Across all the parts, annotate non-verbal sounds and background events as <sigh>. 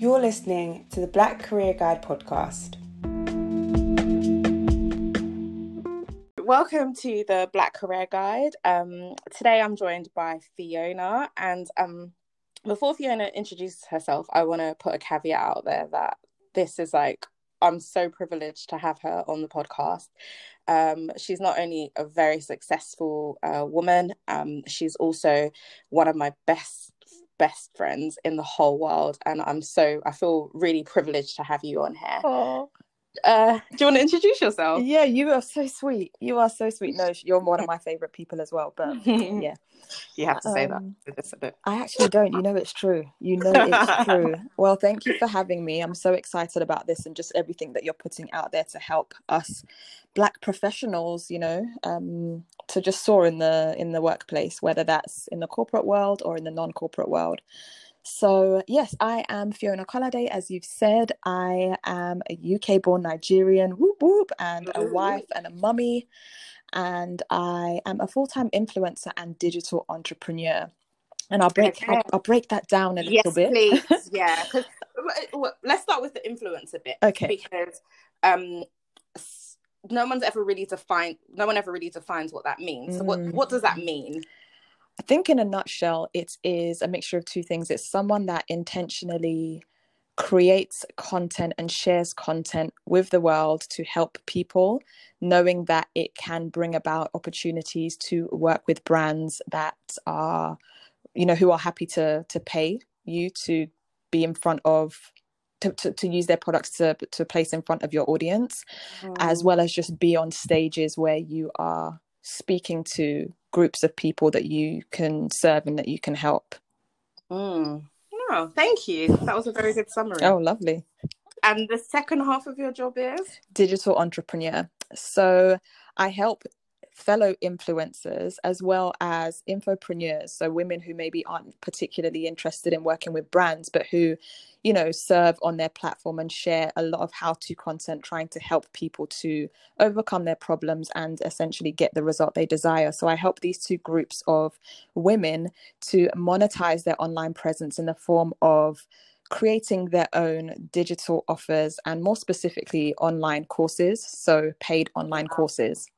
You're listening to the Black Career Guide podcast. Welcome to the Black Career Guide. Um, today I'm joined by Fiona, and um, before Fiona introduces herself, I want to put a caveat out there that this is like I'm so privileged to have her on the podcast. Um, she's not only a very successful uh, woman, um, she's also one of my best best friends in the whole world, and I'm so I feel really privileged to have you on here. Oh. Uh, do you want to introduce yourself? Yeah, you are so sweet. You are so sweet. No, you're one of my favorite people as well. But <laughs> yeah, you have to say Um, that. Just a bit. I actually don't. You know it's true. You know it's <laughs> true. Well, thank you for having me. I'm so excited about this and just everything that you're putting out there to help us black professionals, you know, um, to just soar in the in the workplace, whether that's in the corporate world or in the non-corporate world. So, yes, I am Fiona Colade. As you've said, I am a UK born Nigerian, whoop whoop, and a wife and a mummy. And I am a full time influencer and digital entrepreneur. And I'll break I'll, I'll break that down a little Yes, bit. please. <laughs> Yeah, let's start with the influencer bit. Okay. Because um, no one's ever really defined. No one ever really defines what that means. So what Mm. what does that mean? I think, in a nutshell, it is a mixture of two things. It's someone that intentionally creates content and shares content with the world to help people, knowing that it can bring about opportunities to work with brands that are, you know, who are happy to to pay you to be in front of. To, to, to use their products to, to place in front of your audience as well as just be on stages where you are speaking to groups of people that you can serve and that you can help. Mm. No, thank you. That was a very good summary. Oh, lovely. And the second half of your job is Digital entrepreneur. So I help fellow influencers as well as infopreneurs so women who maybe aren't particularly interested in working with brands but who you know serve on their platform and share a lot of how to content trying to help people to overcome their problems and essentially get the result they desire. So i help these two groups of women to monetize their online presence in the form of creating their own digital offers and more specifically online courses so paid online courses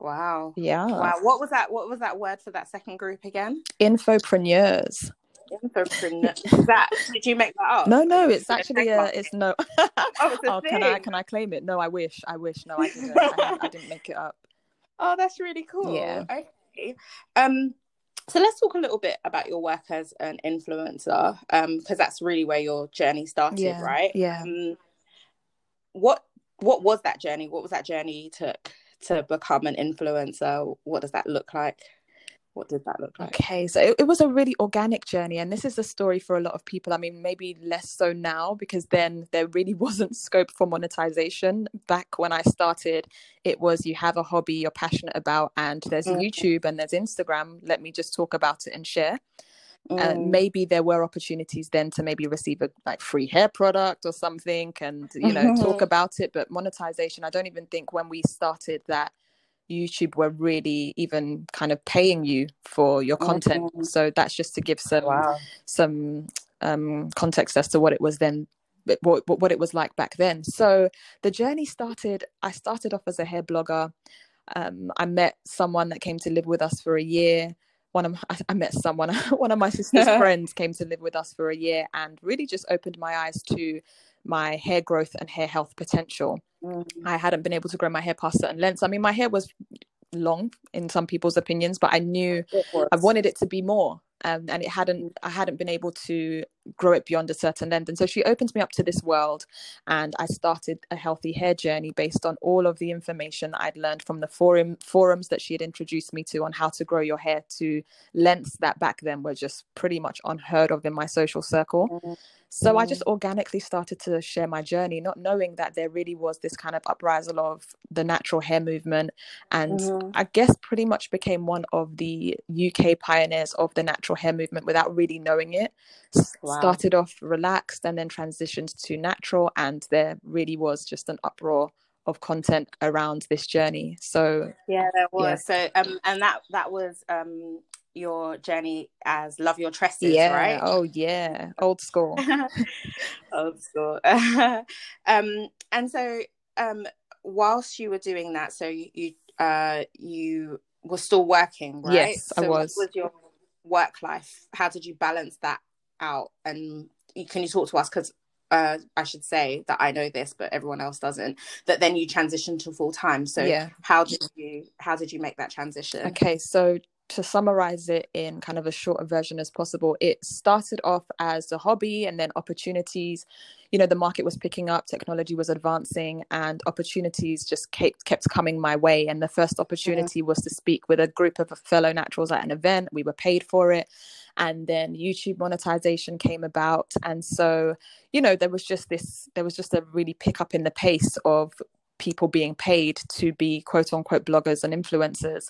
wow. yeah Wow. What was that? What was that word for that second group again? infopreneurs Infopreneur. That? Did you make that up? no no it's Is it actually trademark? it's no <laughs> Oh, it's a oh can i can i claim it no i wish i wish no i <laughs> didn't I, I didn't make it up Oh, that's really cool. Yeah. Okay. Um, so let's talk a little bit about your work as an influencer, um, because that's really where your journey started, Yeah, right? yeah. Um, what What was that journey? What was that journey you took to become an influencer? What does that look like? What did that look like? Okay, so it, it was a really organic journey, and this is a story for a lot of people. I mean, maybe less so now because then there really <laughs> wasn't scope for monetization. Back when I started, it was you have a hobby you're passionate about, and there's Mhm. YouTube and there's Instagram. Let me just talk about it and share. And Mm. maybe there were opportunities then to maybe receive a like free hair product or something, and you know talk Mhm. <laughs> about it. But monetization, I don't even think when we started that YouTube were really even kind of paying you for your content. Mhm. So that's just to give some Wow. some um, context as to what it was then, what what what it was like back then. So the journey started. I started off as a hair blogger. Um, I met someone that came to live with us for a year. One of I, I met someone. <laughs> One of my sister's <laughs> friends came to live with us for a year and really just opened my eyes to my hair growth and hair health potential. Mm. I hadn't been able to grow my hair past certain lengths. I mean, my hair was long in some people's opinions, but I knew I wanted it to be more, um, and it hadn't. I hadn't been able to grow it beyond a certain length. And so she opens me up to this world, and I started a healthy hair journey based on all of the information I'd learned from the forum forums that she had introduced me to on how to grow your hair to lengths that back then were just pretty much unheard of in my social circle. So I just organically started to share my journey, not knowing that there really was this kind of uprisal of the natural hair movement. And Mhm. I guess pretty much became one of the UK pioneers of the natural hair movement without really knowing it. Wow. Started off relaxed and then transitioned to natural. And there really was just an uproar of content around this journey. So Yeah, there was. Yeah. So, um, and that that was um your journey as Love Your Tresses, yeah. right? Oh yeah, old school. <laughs> old school. <laughs> um, and so um, whilst you were doing that, so you, you uh you were still working, right? Yes, so I was. What was your work life? How did you balance that out? And can you talk to us because uh, I should say that I know this, but everyone else doesn't. That then you transitioned to full time. So Yeah. how did you how did you make that transition? Okay, so to summarize it in kind of a shorter version as possible, it started off as a hobby and then opportunities. You know, the market was picking up, technology was advancing, and opportunities just kept, kept coming my way. And the first opportunity was to speak with a group of fellow naturals at an event. We were paid for it. And then YouTube monetization came about. And so, you know, there was just this, there was just a really pick up in the pace of people being paid to be quote unquote bloggers and influencers.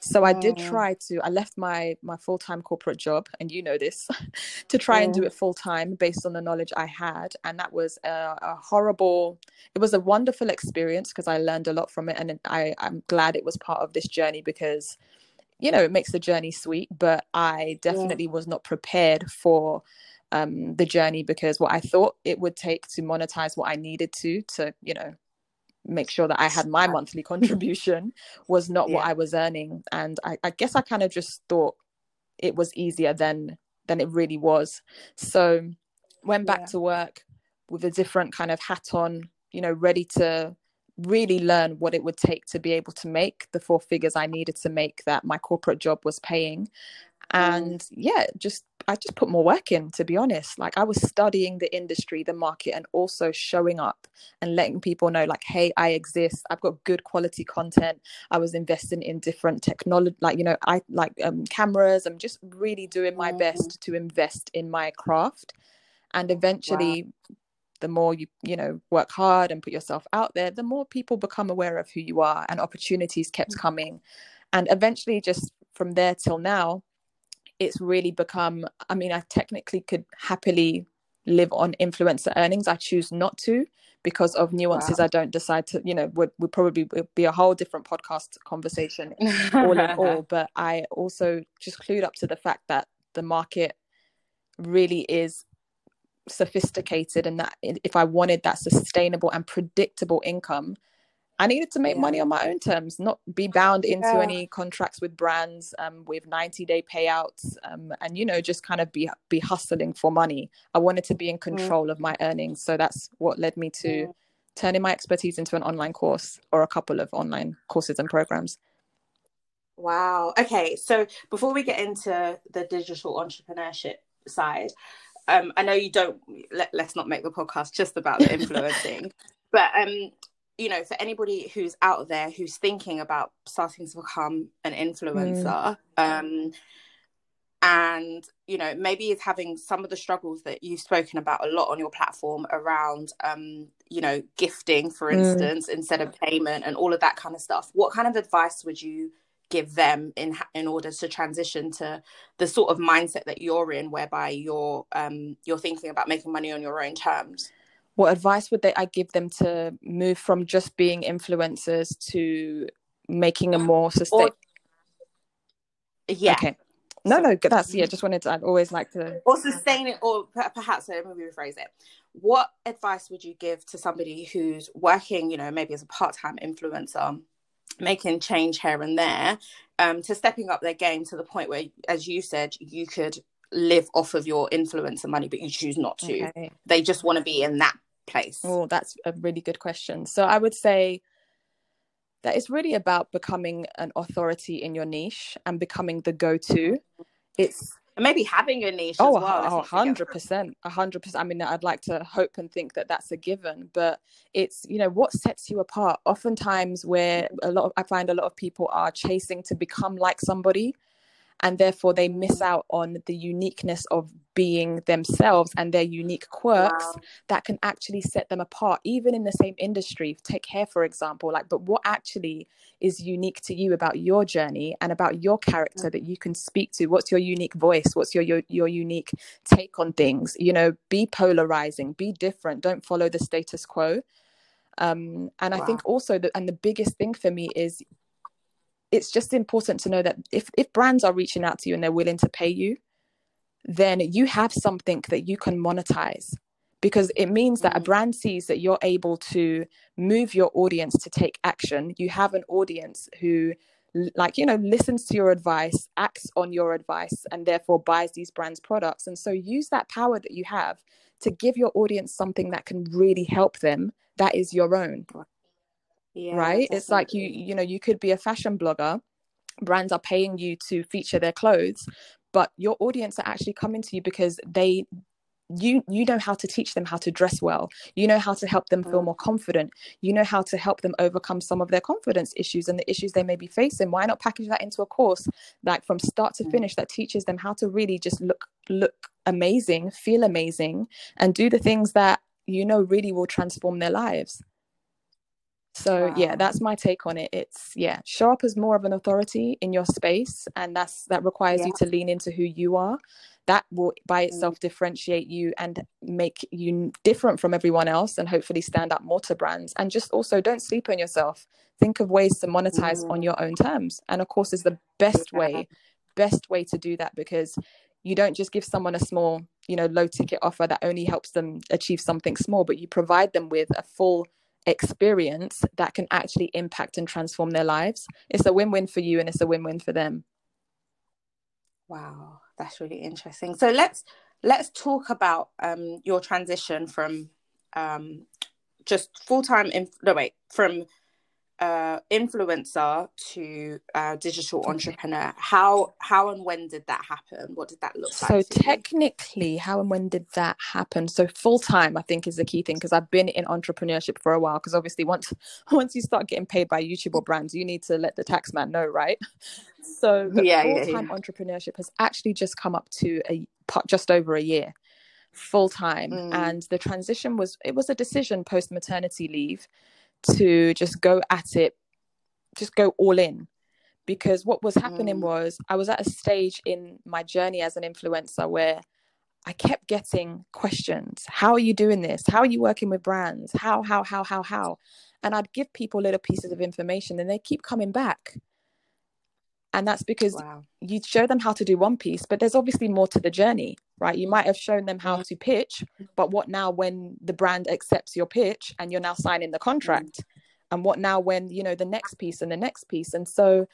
So i did try to i left my my full-time corporate job and you know this <laughs> to try and do it full-time based on the knowledge i had and that was a, a horrible it was a wonderful experience because i learned a lot from it and i i'm glad it was part of this journey because you know it makes the journey sweet but i definitely was not prepared for um, the journey because what i thought it would take to monetize what i needed to to you know make sure that I had my monthly contribution was not what I was earning. And I, I guess I kind of just thought it was easier than than it really was. So went back Yeah. to work with a different kind of hat on, you know, ready to really learn what it would take to be able to make the four figures I needed to make that my corporate job was paying. And yeah, just I just put more work in to be honest. Like I was studying the industry, the market, and also showing up and letting people know like hey i exist. I've got good quality content. I was investing in different technology like you know i like um, cameras. I'm just really doing my Mm. best to invest in my craft. And eventually the more you you know work hard and put yourself out there the more people become aware of who you are and opportunities kept coming. And eventually just from there till now it's really become i mean i technically could happily live on influencer earnings. I choose not to because of nuances i don't decide to you know would, would probably be a whole different podcast conversation all in <laughs> all. But i also just clued up to the fact that the market really is sophisticated and that if i wanted that sustainable and predictable income i needed to make Yeah. money on my own terms not be bound into Yeah. any contracts with brands um, with 90 day payouts um, and you know just kind of be be hustling for money i wanted to be in control of my earnings so that's what led me to Mm. turning my expertise into an online course or a couple of online courses and programs Wow. Okay. So before we get into the digital entrepreneurship side, um, I know you don't. Let, let's not make the podcast just about the <laughs> influencing, but um, you know, for anybody who's out there who's thinking about starting to become an influencer, um, and you know, maybe is having some of the struggles that you've spoken about a lot on your platform around, um, you know, gifting, for Mm. instance, instead of payment, and all of that kind of stuff. What kind of advice would you? give them in in order to transition to the sort of mindset that you're in whereby you're um you're thinking about making money on your own terms what advice would they i give them to move from just being influencers to making a more sustainable yeah. Okay. No no that's yeah just wanted to i'd always like to or sustain it or perhaps let me rephrase it. What advice would you give to somebody who's working you know maybe as a part-time influencer making change here and there um to stepping up their game to the point where as you said you could live off of your influencer money but you choose not to? Okay. They just want to be in that place Oh, that's a really good question. So I would say that it's really about becoming an authority in your niche and becoming the go-to. Mm-hmm. It's and maybe having a niche oh, as well. let's a not forget hundred percent, a hundred percent. I mean, I'd like to hope and think that that's a given, but it's you know what sets you apart. Oftentimes, where a lot of I find a lot of people are chasing to become like somebody, and therefore they miss out on the uniqueness of being themselves and their unique quirks Wow. that can actually set them apart even in the same industry. Take hair for example like but what actually is unique to you about your journey and about your character that you can speak to? What's your unique voice? What's your your, your unique take on things? You know be polarizing be different don't follow the status quo. Um and i think also that and the biggest thing for me is it's just important to know that if if brands are reaching out to you and they're willing to pay you then you have something that you can monetize. Because it means that a mm. brand sees that you're able to move your audience to take action. You have an audience who like you know listens to your advice acts on your advice and therefore buys these brands products. And so use that power that you have to give your audience something that can really help them. That is your own yeah, right definitely. it's like you you know you could be a fashion blogger brands are paying you to feature their clothes but your audience are actually coming to you because they you you know how to teach them how to dress well you know how to help them feel mm. more confident you know how to help them overcome some of their confidence issues and the issues they may be facing why not package that into a course like from start to mm. finish that teaches them how to really just look look amazing feel amazing and do the things that you know really will transform their lives so wow. yeah that's my take on it it's yeah show up as more of an authority in your space and that's that requires yeah. you to lean into who you are that will by mm. itself differentiate you and make you different from everyone else and hopefully stand up more to brands and just also don't sleep on yourself think of ways to monetize mm. on your own terms and of course is the best way best way to do that because you don't just give someone a small you know low ticket offer that only helps them achieve something small but you provide them with a full experience that can actually impact and transform their lives it's a win-win for you and it's a win-win for them wow that's really interesting. So let's let's talk about um, your transition from um, just full time. Inf- no, wait, from uh, influencer to uh, digital entrepreneur. How how and when did that happen? What did that look so like? So technically, how and when did that happen? So full time, I think, is the key thing because I've been in entrepreneurship for a while. Because obviously, once <laughs> once you start getting paid by YouTube or brands, you need to let the tax man know, right? <laughs> So yeah, full time yeah, yeah. entrepreneurship has actually just come up to a just over a year full time mm. and the transition was it was a decision post maternity leave to just go at it, just go all in. Because what was happening mm. was I was at a stage in my journey as an influencer where I kept getting questions. How are you doing this? How are you working with brands? How, how, how, how, how? And I'd give people little pieces of information and they keep coming back. And that's because wow. you show them how to do one piece, but there's obviously more to the journey, right? You might have shown them how to pitch, but what now when the brand accepts your pitch and you're now signing the contract? And what now when, you know, the next piece and the next piece? And so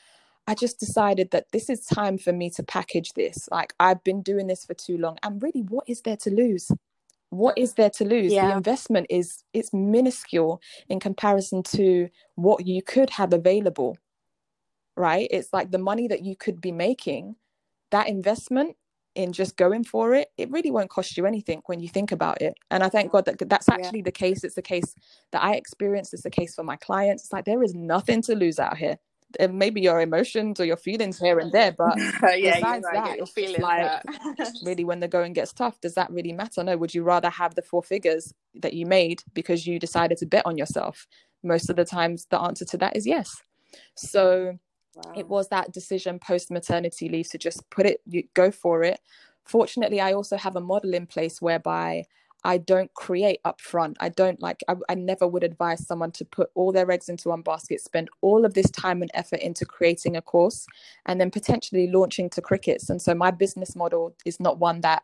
I just decided that this is time for me to package this. Like I've been doing this for too long. And really, what is there to lose? What is there to lose? Yeah. The investment is it's minuscule in comparison to what you could have available right? It's like the money that you could be making, that investment in just going for it, it really won't cost you anything when you think about it. And I thank God that that's actually yeah. the case. It's the case that I experienced. It's the case for my clients. It's like there is nothing to lose out here. And maybe your emotions or your feelings here and there, but <laughs> yeah, besides that, your feelings like <laughs> really when the going gets tough, does that really matter? No. Would you rather have the four figures that you made because you decided to bet on yourself? Most of the times, the answer to that is yes. So Wow. It was that decision post maternity leave to just put it, you, go for it. Fortunately, I also have a model in place whereby I don't create upfront. I don't like, I, I, never would advise someone to put all their eggs into one basket, spend all of this time and effort into creating a course and then potentially launching to crickets. And so my business model is not one that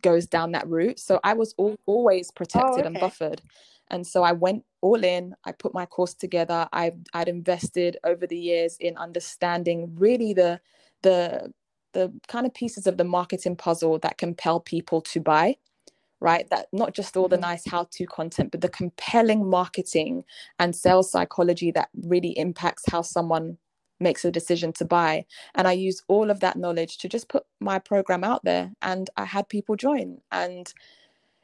goes down that route. So I was all, always oh, protected oh, okay. and buffered. And so I went all in. I put my course together. I I'd invested over the years in understanding really the the the kind of pieces of the marketing puzzle that compel people to buy right that not just all the mm-hmm. nice how to content but the compelling marketing and sales psychology that really impacts how someone makes a decision to buy and i use all of that knowledge to just put my program out there and i had people join and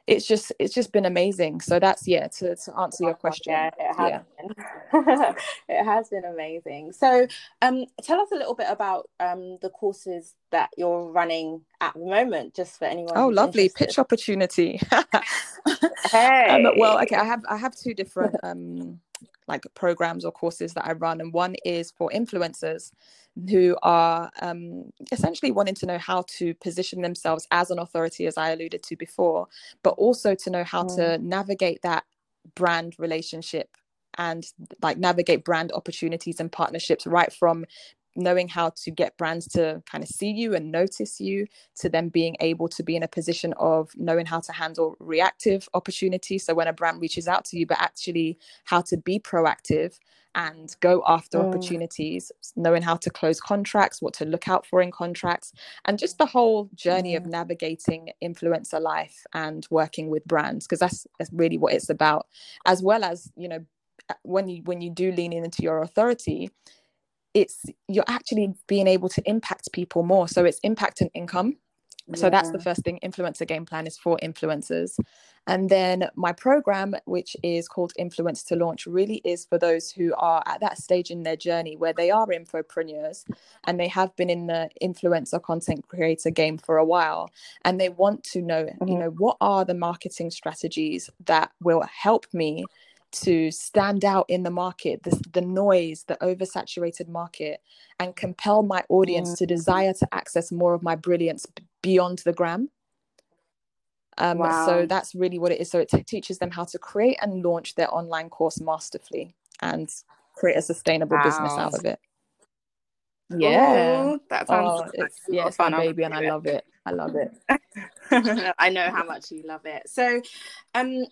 it's just it's just been amazing so that's yeah to, to answer your question yeah it has, yeah. Been. <laughs> it has been amazing so um tell us a little bit about um the courses that you're running at the moment just for anyone oh lovely interested. pitch opportunity hey. <laughs> Um, well okay i have i have two different um like programs or courses that I run, and one is for influencers who are um, essentially wanting to know how to position themselves as an authority, as I alluded to before, but also to know how mm. to navigate that brand relationship and like navigate brand opportunities and partnerships right from knowing how to get brands to kind of see you and notice you to them being able to be in a position of knowing how to handle reactive opportunities so when a brand reaches out to you but actually how to be proactive and go after mm. opportunities knowing how to close contracts what to look out for in contracts and just the whole journey of navigating influencer life and working with brands because that's, that's really what it's about. As well as you know when you when you do lean into your authority it's you're actually being able to impact people more. So it's impact and income so yeah. that's the first thing influencer game plan is for influencers and then my program which is called influence to launch really is for those who are at that stage in their journey where they are infopreneurs and they have been in the influencer content creator game for a while and they want to know mm-hmm. you know what are the marketing strategies that will help me to stand out in the market, the, the noise, the oversaturated market, and compel my audience mm. to desire to access more of my brilliance beyond the gram. Um, wow. So that's really what it is. So it t- teaches them how to create and launch their online course masterfully and create a sustainable wow. business out of it. Yeah, Ooh, that sounds oh, it's, yeah, it's fun, baby, and I love it. I love it. <laughs> I know how much you love it. So, um,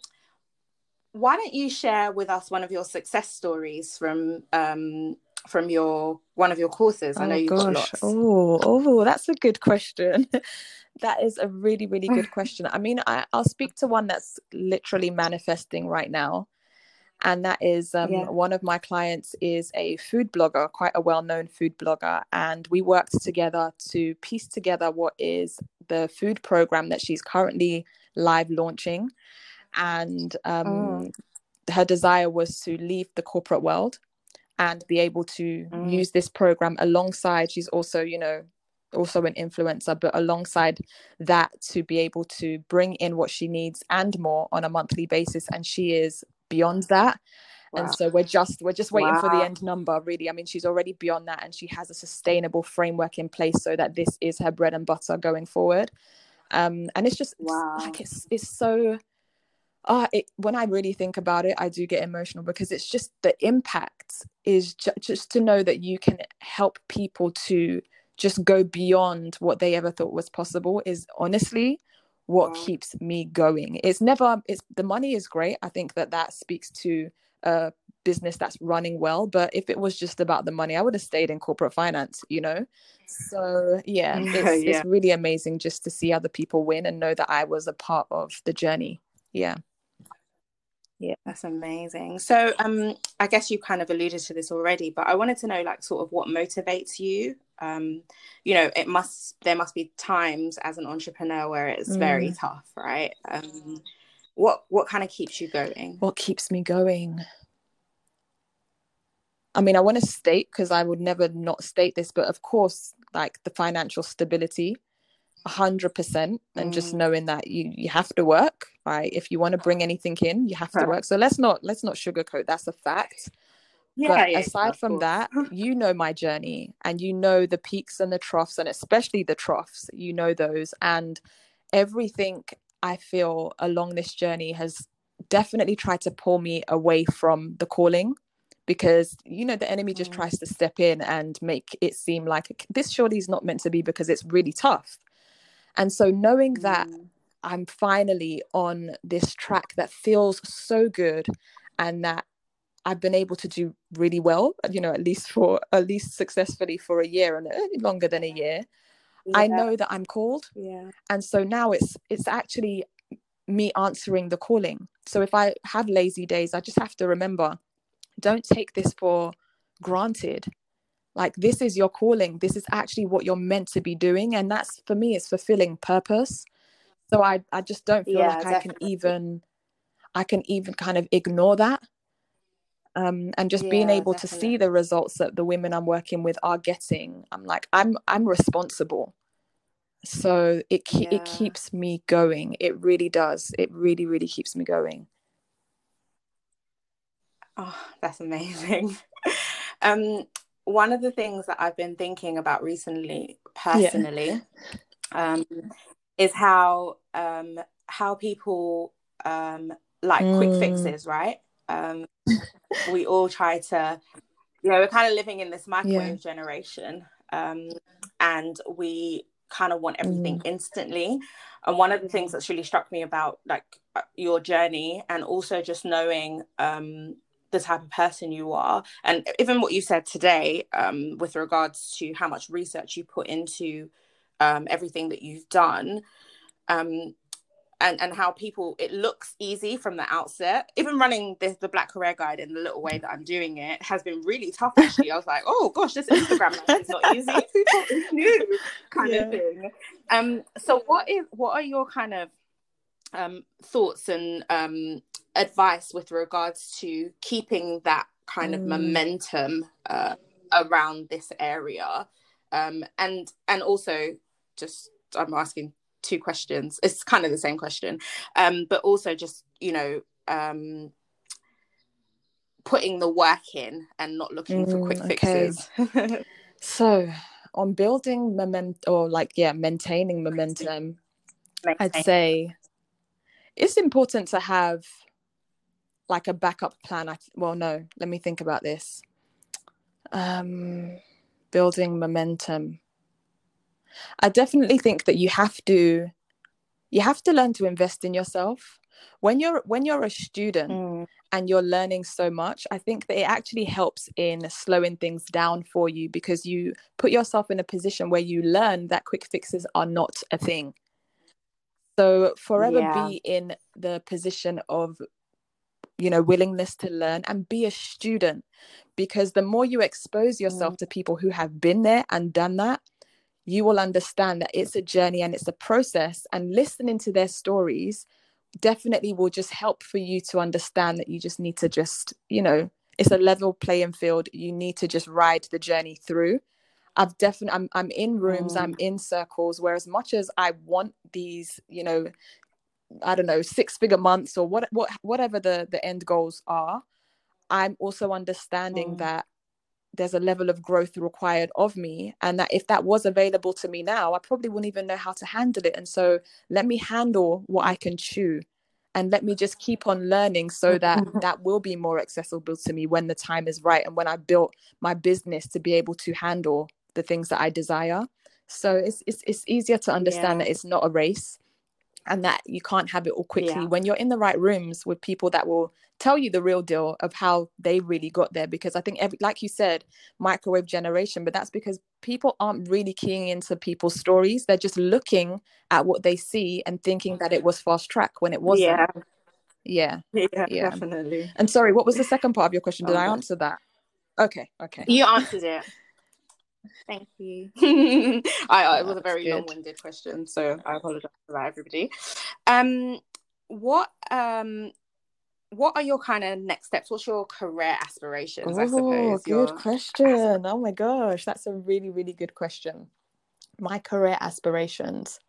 why don't you share with us one of your success stories from um, from your one of your courses? I know oh, you've gosh. got lots. Oh, oh, that's a good question. <laughs> that is a really, really good <laughs> question. I mean, I, I'll speak to one that's literally manifesting right now. And that is um, yeah. one of my clients is a food blogger, quite a well-known food blogger, and we worked together to piece together what is the food program that she's currently live launching and um, oh. her desire was to leave the corporate world and be able to mm. use this program alongside she's also you know also an influencer but alongside that to be able to bring in what she needs and more on a monthly basis and she is beyond that wow. and so we're just we're just waiting wow. for the end number really i mean she's already beyond that and she has a sustainable framework in place so that this is her bread and butter going forward um and it's just wow. like it's it's so uh, it, when I really think about it, I do get emotional because it's just the impact is ju- just to know that you can help people to just go beyond what they ever thought was possible is honestly what keeps me going. It's never, it's the money is great. I think that that speaks to a business that's running well. But if it was just about the money, I would have stayed in corporate finance, you know? So yeah, <laughs> it's, yeah. it's really amazing just to see other people win and know that I was a part of the journey. Yeah. Yeah, that's amazing. So, um, I guess you kind of alluded to this already, but I wanted to know, like, sort of what motivates you. Um, you know, it must there must be times as an entrepreneur where it's mm. very tough, right? Um, what what kind of keeps you going? What keeps me going? I mean, I want to state because I would never not state this, but of course, like the financial stability 100% and just mm. knowing that you you have to work right if you want to bring anything in you have to work so let's not let's not sugarcoat that's a fact yeah, but yeah, aside from course. that <laughs> you know my journey and you know the peaks and the troughs and especially the troughs you know those and everything i feel along this journey has definitely tried to pull me away from the calling because you know the enemy just mm. tries to step in and make it seem like this surely is not meant to be because it's really tough and so knowing that mm. I'm finally on this track that feels so good and that I've been able to do really well, you know, at least for at least successfully for a year and longer than a year. Yeah. I know that I'm called. Yeah. And so now it's it's actually me answering the calling. So if I have lazy days, I just have to remember don't take this for granted like this is your calling. This is actually what you're meant to be doing. And that's for me it's fulfilling purpose. So i i just don't feel yeah, like definitely. i can even i can even kind of ignore that. Um, and just yeah, being able definitely. to see the results that the women i'm working with are getting i'm like i'm i'm responsible. So it yeah. it keeps me going. It really does. It really really keeps me going. Oh that's amazing. <laughs> Um one of the things that I've been thinking about recently, personally, yeah. um, is how um, how people um, like mm. quick fixes, right? Um, we all try to yeah, we're kind of living in this microwave yeah. generation, um, and we kind of want everything mm. instantly. And one of the things that's really struck me about like uh, your journey, and also just knowing um, the type of person you are, and even what you said today um, with regards to how much research you put into um, everything that you've done. Um, and and how people it looks easy from the outset. Even running this the black career guide in the little way that i'm doing it has been really tough actually. I was like oh gosh this instagram is not easy. <laughs> Knew kind yeah. of thing. Um so what is what are your kind of um thoughts and um advice with regards to keeping that kind of mm. momentum uh, around this area um and and also just i'm asking two questions. It's kind of the same question, um, but also just you know um, putting the work in and not looking mm, for quick fixes. Okay. <laughs> so on building momentum or like yeah maintaining momentum. I'd say it's important to have like a backup plan. I well no, let me think about this. Um, building momentum I definitely think that you have to you have to learn to invest in yourself. When you're when you're a student mm. and you're learning so much, I think that it actually helps in slowing things down for you because you put yourself in a position where you learn that quick fixes are not a thing. So forever yeah. be in the position of you know willingness to learn and be a student because the more you expose yourself mm. to people who have been there and done that you will understand that it's a journey and it's a process. And listening to their stories definitely will just help for you to understand that you just need to just, you know, it's a level playing field. You need to just ride the journey through. I've definitely, I'm, I'm in rooms, mm. I'm in circles where as much as I want these, you know, I don't know, six figure months or what, what, whatever the, the end goals are, I'm also understanding mm. that there's a level of growth required of me and that if that was available to me now i probably wouldn't even know how to handle it and so let me handle what i can chew and let me just keep on learning so that that will be more accessible to me when the time is right and when i built my business to be able to handle the things that i desire. So it's it's, it's easier to understand yeah. that it's not a race and that you can't have it all quickly yeah. when you're in the right rooms with people that will tell you the real deal of how they really got there. Because i think every like you said microwave generation but that's because people aren't really keying into people's stories. They're just looking at what they see and thinking that it was fast track when it wasn't. Yeah. Yeah. Yeah, yeah. definitely. And sorry what was the second part of your question? Did oh, i answer that? Okay okay. You answered it Thank you. <laughs> I, I, it was a very long-winded question, so I apologize for that, everybody. Um, what um, what are your kind of next steps? What's your career aspirations? Oh, I suppose. Good your... question. Oh my gosh, that's a really really good question. My career aspirations.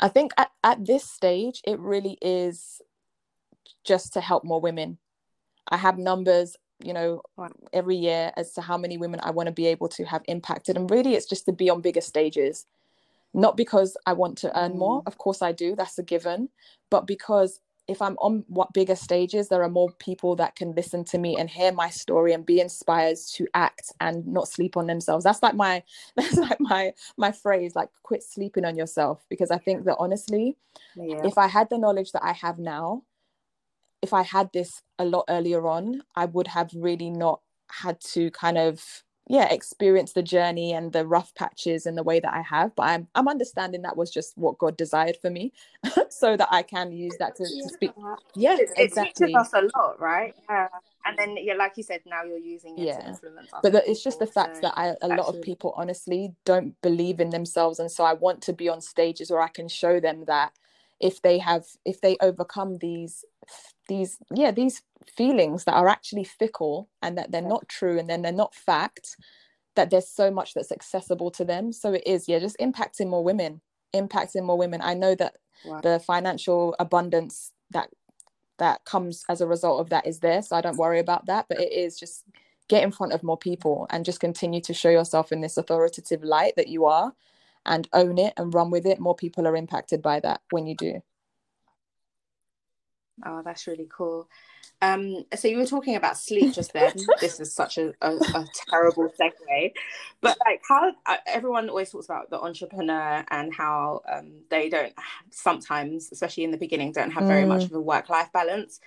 I think at, at this stage, it really is just to help more women. I have numbers you know every year as to how many women i want to be able to have impacted. And really it's just to be on bigger stages. Not because i want to earn more. Mm. of course i do. That's a given. But because if i'm on what bigger stages there are more people that can listen to me and hear my story and be inspired to act and not sleep on themselves. That's like my <laughs> that's like my my phrase like quit sleeping on yourself. Because i think that honestly yeah. if i had the knowledge that i have now if I had this a lot earlier on, I would have really not had to kind of yeah experience the journey and the rough patches in the way that I have. But I'm I'm understanding that was just what God desired for me, <laughs> so that I can use that to, to speak. Yeah, it, exactly. It teaches us a lot, right? Yeah. And then yeah, like you said, now you're using it yeah. to influence. But the, it's just the fact so that I, a lot of people honestly don't believe in themselves, and so I want to be on stages where I can show them that if they have if they overcome these these yeah these feelings that are actually fickle and that they're not true and then they're not fact that there's so much that's accessible to them. So it is yeah just impacting more women impacting more women. I know that wow. the financial abundance that that comes as a result of that is there so i don't worry about that. But it is just get in front of more people and just continue to show yourself in this authoritative light that you are and own it and run with it more people are impacted by that when you do Oh, that's really cool. Um, so you were talking about sleep just then. <laughs> this is such a, a, a, terrible segue, but like how uh, everyone always talks about the entrepreneur and how um, they don't sometimes, especially in the beginning, don't have very mm. much of a work life balance.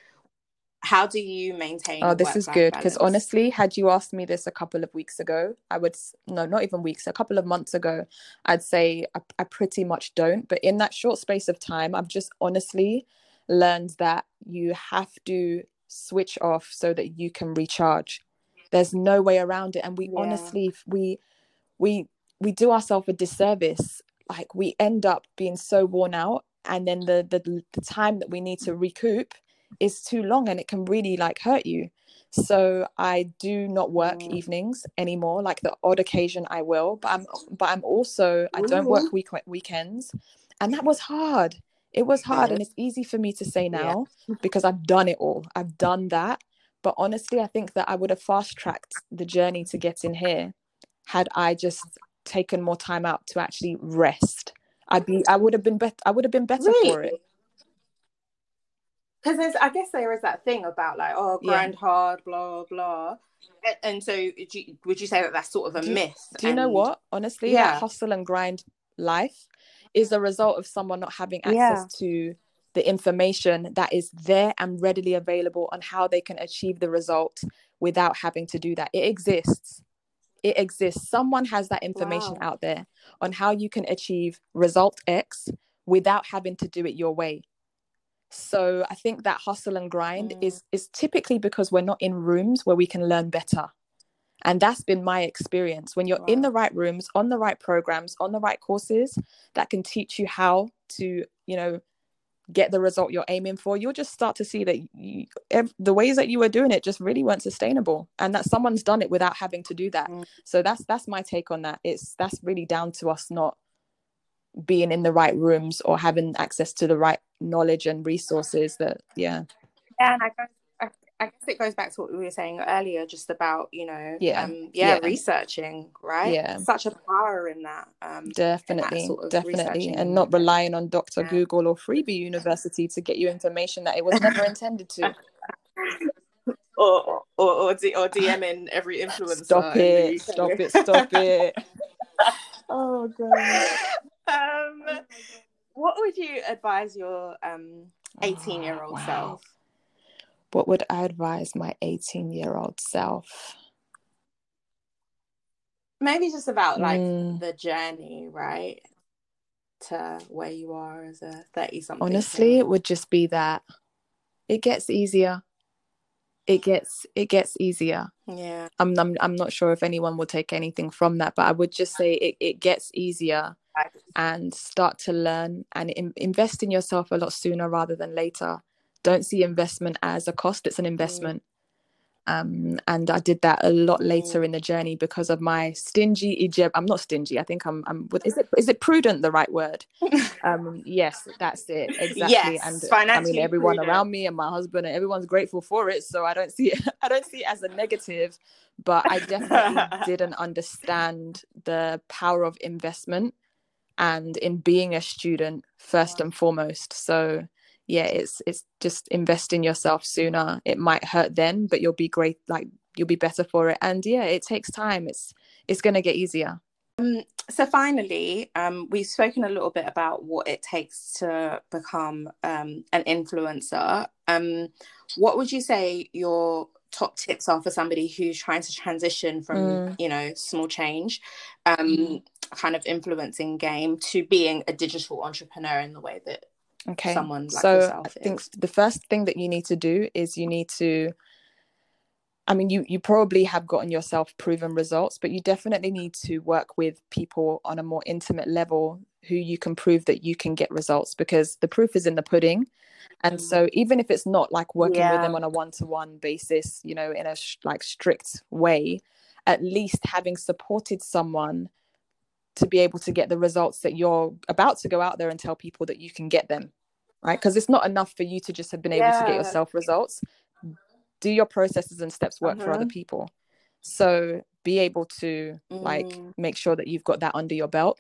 How do you maintain? Oh, this is good because honestly, had you asked me this a couple of weeks ago, I would no, not even weeks, a couple of months ago, I'd say I, I pretty much don't. But in that short space of time, I've just honestly learned that you have to switch off so that you can recharge there's no way around it and we yeah. honestly we we we do ourselves a disservice like we end up being so worn out and then the, the the time that we need to recoup is too long and it can really like hurt you so i do not work mm. evenings anymore like the odd occasion i will but i'm but i'm also i don't work week weekends and that was hard it was hard and it's easy for me to say now yeah. <laughs> because I've done it all. I've done that. But honestly, I think that I would have fast tracked the journey to get in here had I just taken more time out to actually rest. I'd be I would have been better I would have been better really? for it. Because there's I guess there is that thing about like, oh grind yeah. hard, blah blah. And, so you, would you say that that's sort of a do, myth? Do you and... know what? Honestly, yeah. that hustle and grind life is a result of someone not having access yeah. to the information that is there and readily available on how they can achieve the result without having to do that. It exists. It exists. Someone has that information wow. out there on how you can achieve result X without having to do it your way. So I think that hustle and grind mm. is is typically because we're not in rooms where we can learn better. And that's been my experience. When you're wow. in the right rooms, on the right programs, on the right courses that can teach you how to, you know, get the result you're aiming for, you'll just start to see that you, ev- the ways that you were doing it just really weren't sustainable, and that someone's done it without having to do that. Mm. So that's that's my take on that. It's that's really down to us not being in the right rooms or having access to the right knowledge and resources. That yeah. Yeah, and I I guess it goes back to what we were saying earlier, just about you know, yeah, um, yeah, yeah, researching, right? Yeah, such a power in that. Um, definitely, sort of definitely, and not relying on Doctor yeah. Google or Freebie University to get you information that it was never <laughs> intended to. <laughs> or or or, D- or DMing every influencer. Stop it! Stop it! Stop <laughs> it! oh god. What would you advise your um 18 year old wow. self? what would I advise my 18 year old self? Maybe just about like mm. the journey, right? To where you are as a 30 something. Honestly, it would just be that it gets easier. It gets it gets easier. Yeah. I'm I'm I'm not sure if anyone will take anything from that, but I would just say it, it gets easier and start to learn and in, invest in yourself a lot sooner rather than later don't see investment as a cost it's an investment um, and I did that a lot later in the journey because of my stingy Egypt. I'm not stingy. I think I'm. I'm. Is it? Is it prudent? The right word? <laughs> Um, yes, that's it exactly. Yes, and I mean, everyone prudent. around me and my husband and everyone's grateful for it. So I don't see it. <laughs> I don't see it as a negative, but I definitely <laughs> didn't understand the power of investment and in being a student first and foremost. So yeah it's it's just invest in yourself sooner it might hurt then but you'll be great like you'll be better for it and yeah it takes time it's it's going to get easier um, so finally um, we've spoken a little bit about what it takes to become um, an influencer um, what would you say your top tips are for somebody who's trying to transition from mm. you know small change um, mm. Kind of influencing game to being a digital entrepreneur in the way that okay someone like so i think the first thing that you need to do is you need to i mean you you probably have gotten yourself proven results but you definitely need to work with people on a more intimate level who you can prove that you can get results because the proof is in the pudding and mm. so even if it's not like working yeah. with them on a one-to-one basis you know in a sh- like strict way at least having supported someone to be able to get the results that you're about to go out there and tell people that you can get them right because it's not enough for you to just have been able yeah. to get yourself results do your processes and steps work uh-huh. for other mm-hmm. people so be able to mm. like make sure that you've got that under your belt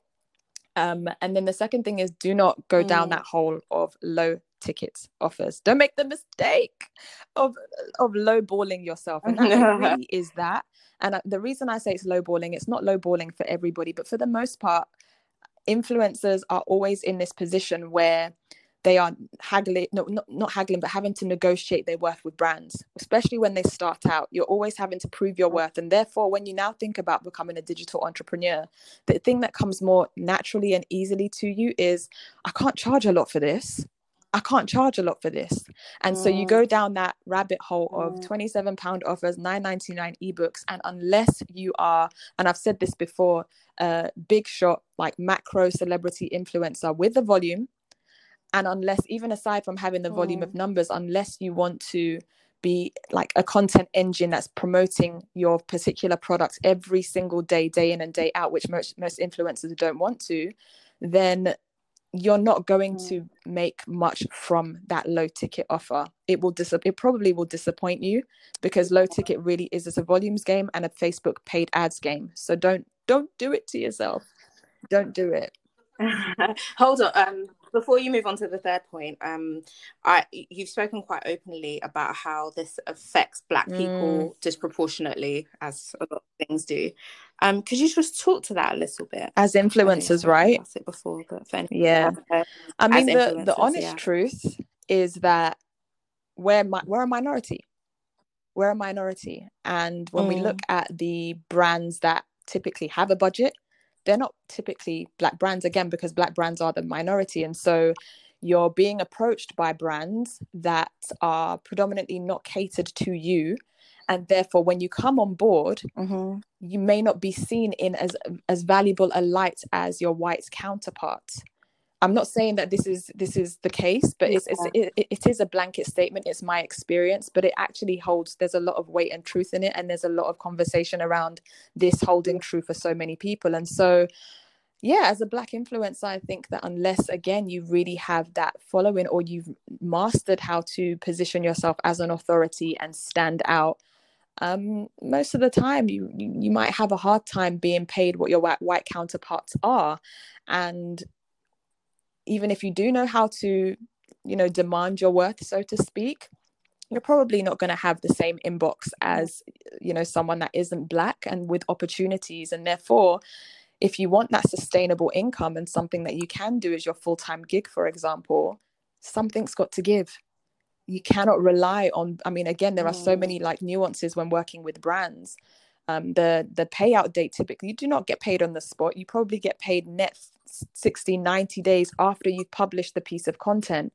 um, and then the second thing is do not go mm. down that hole of low ticket offers. Don't make the mistake of of lowballing yourself, and that <laughs> really is that. And the reason I say it's lowballing, it's not lowballing for everybody, but for the most part, influencers are always in this position where they are haggling no not, not haggling but having to negotiate their worth with brands especially when they start out you're always having to prove your worth and therefore when you now think about becoming a digital entrepreneur the thing that comes more naturally and easily to you is i can't charge a lot for this I can't charge a lot for this. And mm. so you mm. go down that rabbit hole of mm. 27 pound offers, 9.99 ebooks and unless you are and I've said this before, a big shot like macro celebrity influencer with the volume and unless even aside from having the volume of mm. numbers unless you want to be like a content engine that's promoting your particular product every single day day in and day out which most most influencers don't want to then you're not going mm. to make much from that low ticket offer it will dis- it probably will disappoint you because low ticket really is a volumes game and a facebook paid ads game so don't don't do it to yourself don't do it <laughs> hold on um before you move on to the third point, um, I you've spoken quite openly about how this affects Black people mm. disproportionately, as a lot of things do. Um, could you just talk to that a little bit? As influencers, right? It before, but yeah. I mean, the the honest yeah. truth is that we're we're a minority. We're a minority, and when mm. we look mm. at the brands that typically have a budget they're not typically black brands again because black brands are the minority and so you're being approached by brands that are predominantly not catered to you and therefore when you come on board mm-hmm. you may not be seen in as as valuable a light as your white counterparts I'm not saying that this is this is the case, but it's, it's it, it is a blanket statement. It's my experience, but it actually holds. There's a lot of weight and truth in it, and there's a lot of conversation around this holding true for so many people. And so, yeah, as a black influencer, I think that unless again you really have that following or you've mastered how to position yourself as an authority and stand out, um, most of the time you you might have a hard time being paid what your white, white counterparts are. And even if you do know how to you know demand your worth so to speak you're probably not going to have the same inbox as you know someone that isn't black and with opportunities. And therefore if you want that sustainable income and something that you can do as your full-time gig for example something's got to give you cannot rely on i mean again there are so mm. many like nuances when working with brands. Um, the the payout date typically you do not get paid on the spot. You probably get paid net 60 90 days after you've published the piece of content.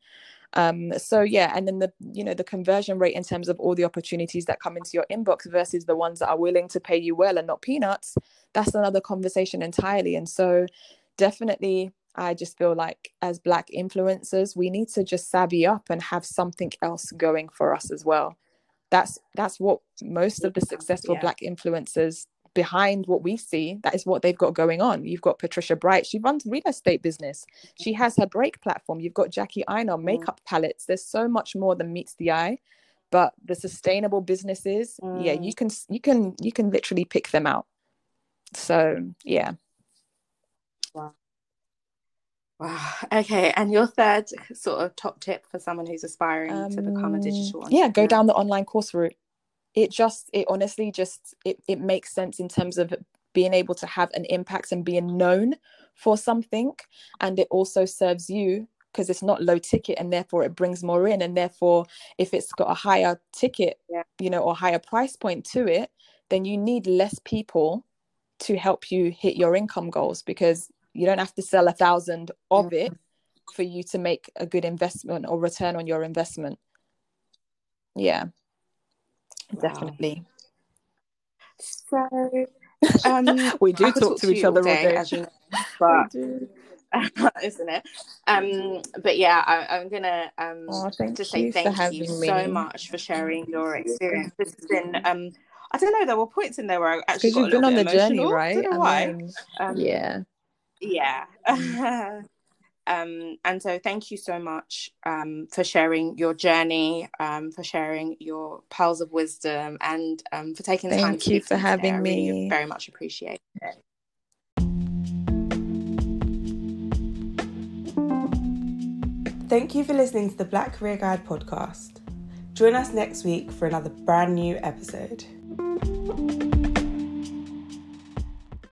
Um, so yeah and then the you know the conversion rate in terms of all the opportunities that come into your inbox versus the ones that are willing to pay you well and not peanuts that's another conversation entirely. And so definitely i just feel like as black influencers we need to just savvy up and have something else going for us as well. That's that's what most of the successful yeah. black influencers behind what we see that is what they've got going on. You've got patricia bright she runs real estate business. She has her break platform. You've got jackie Aina, mm. makeup palettes. There's so much more than meets the eye but the sustainable businesses mm. yeah you can you can you can literally pick them out. So yeah. Wow Wow. <sighs> Okay. And your third sort of top tip for someone who's aspiring um, to become a digital digital Yeah, go down the online course route. It just, it honestly just, it, it makes sense in terms of being able to have an impact and being known for something. And it also serves you because it's not low ticket and therefore it brings more in. And therefore, if it's got a higher ticket, yeah. you know, or higher price point to it, then you need less people to help you hit your income goals because you don't have to sell a thousand of it for you to make a good investment or return on your investment yeah wow. definitely so <laughs> um, we do talk, talk, to, each other all day, all day. You know, but <laughs> isn't it um but yeah I, am gonna um oh, just say thank you me. so much for sharing your experience this has been um I don't know. There were points in there where I actually got you've been on the emotional. journey, right? I don't know I why. Um, yeah, yeah. Mm. <laughs> um, and so thank you so much um, for sharing your journey, um, for sharing your pearls of wisdom, and um, for taking the thank time. Thank you for having me. Really very much appreciate it. Thank you for listening to the Black Career Guide podcast. Join us next week for another brand new episode.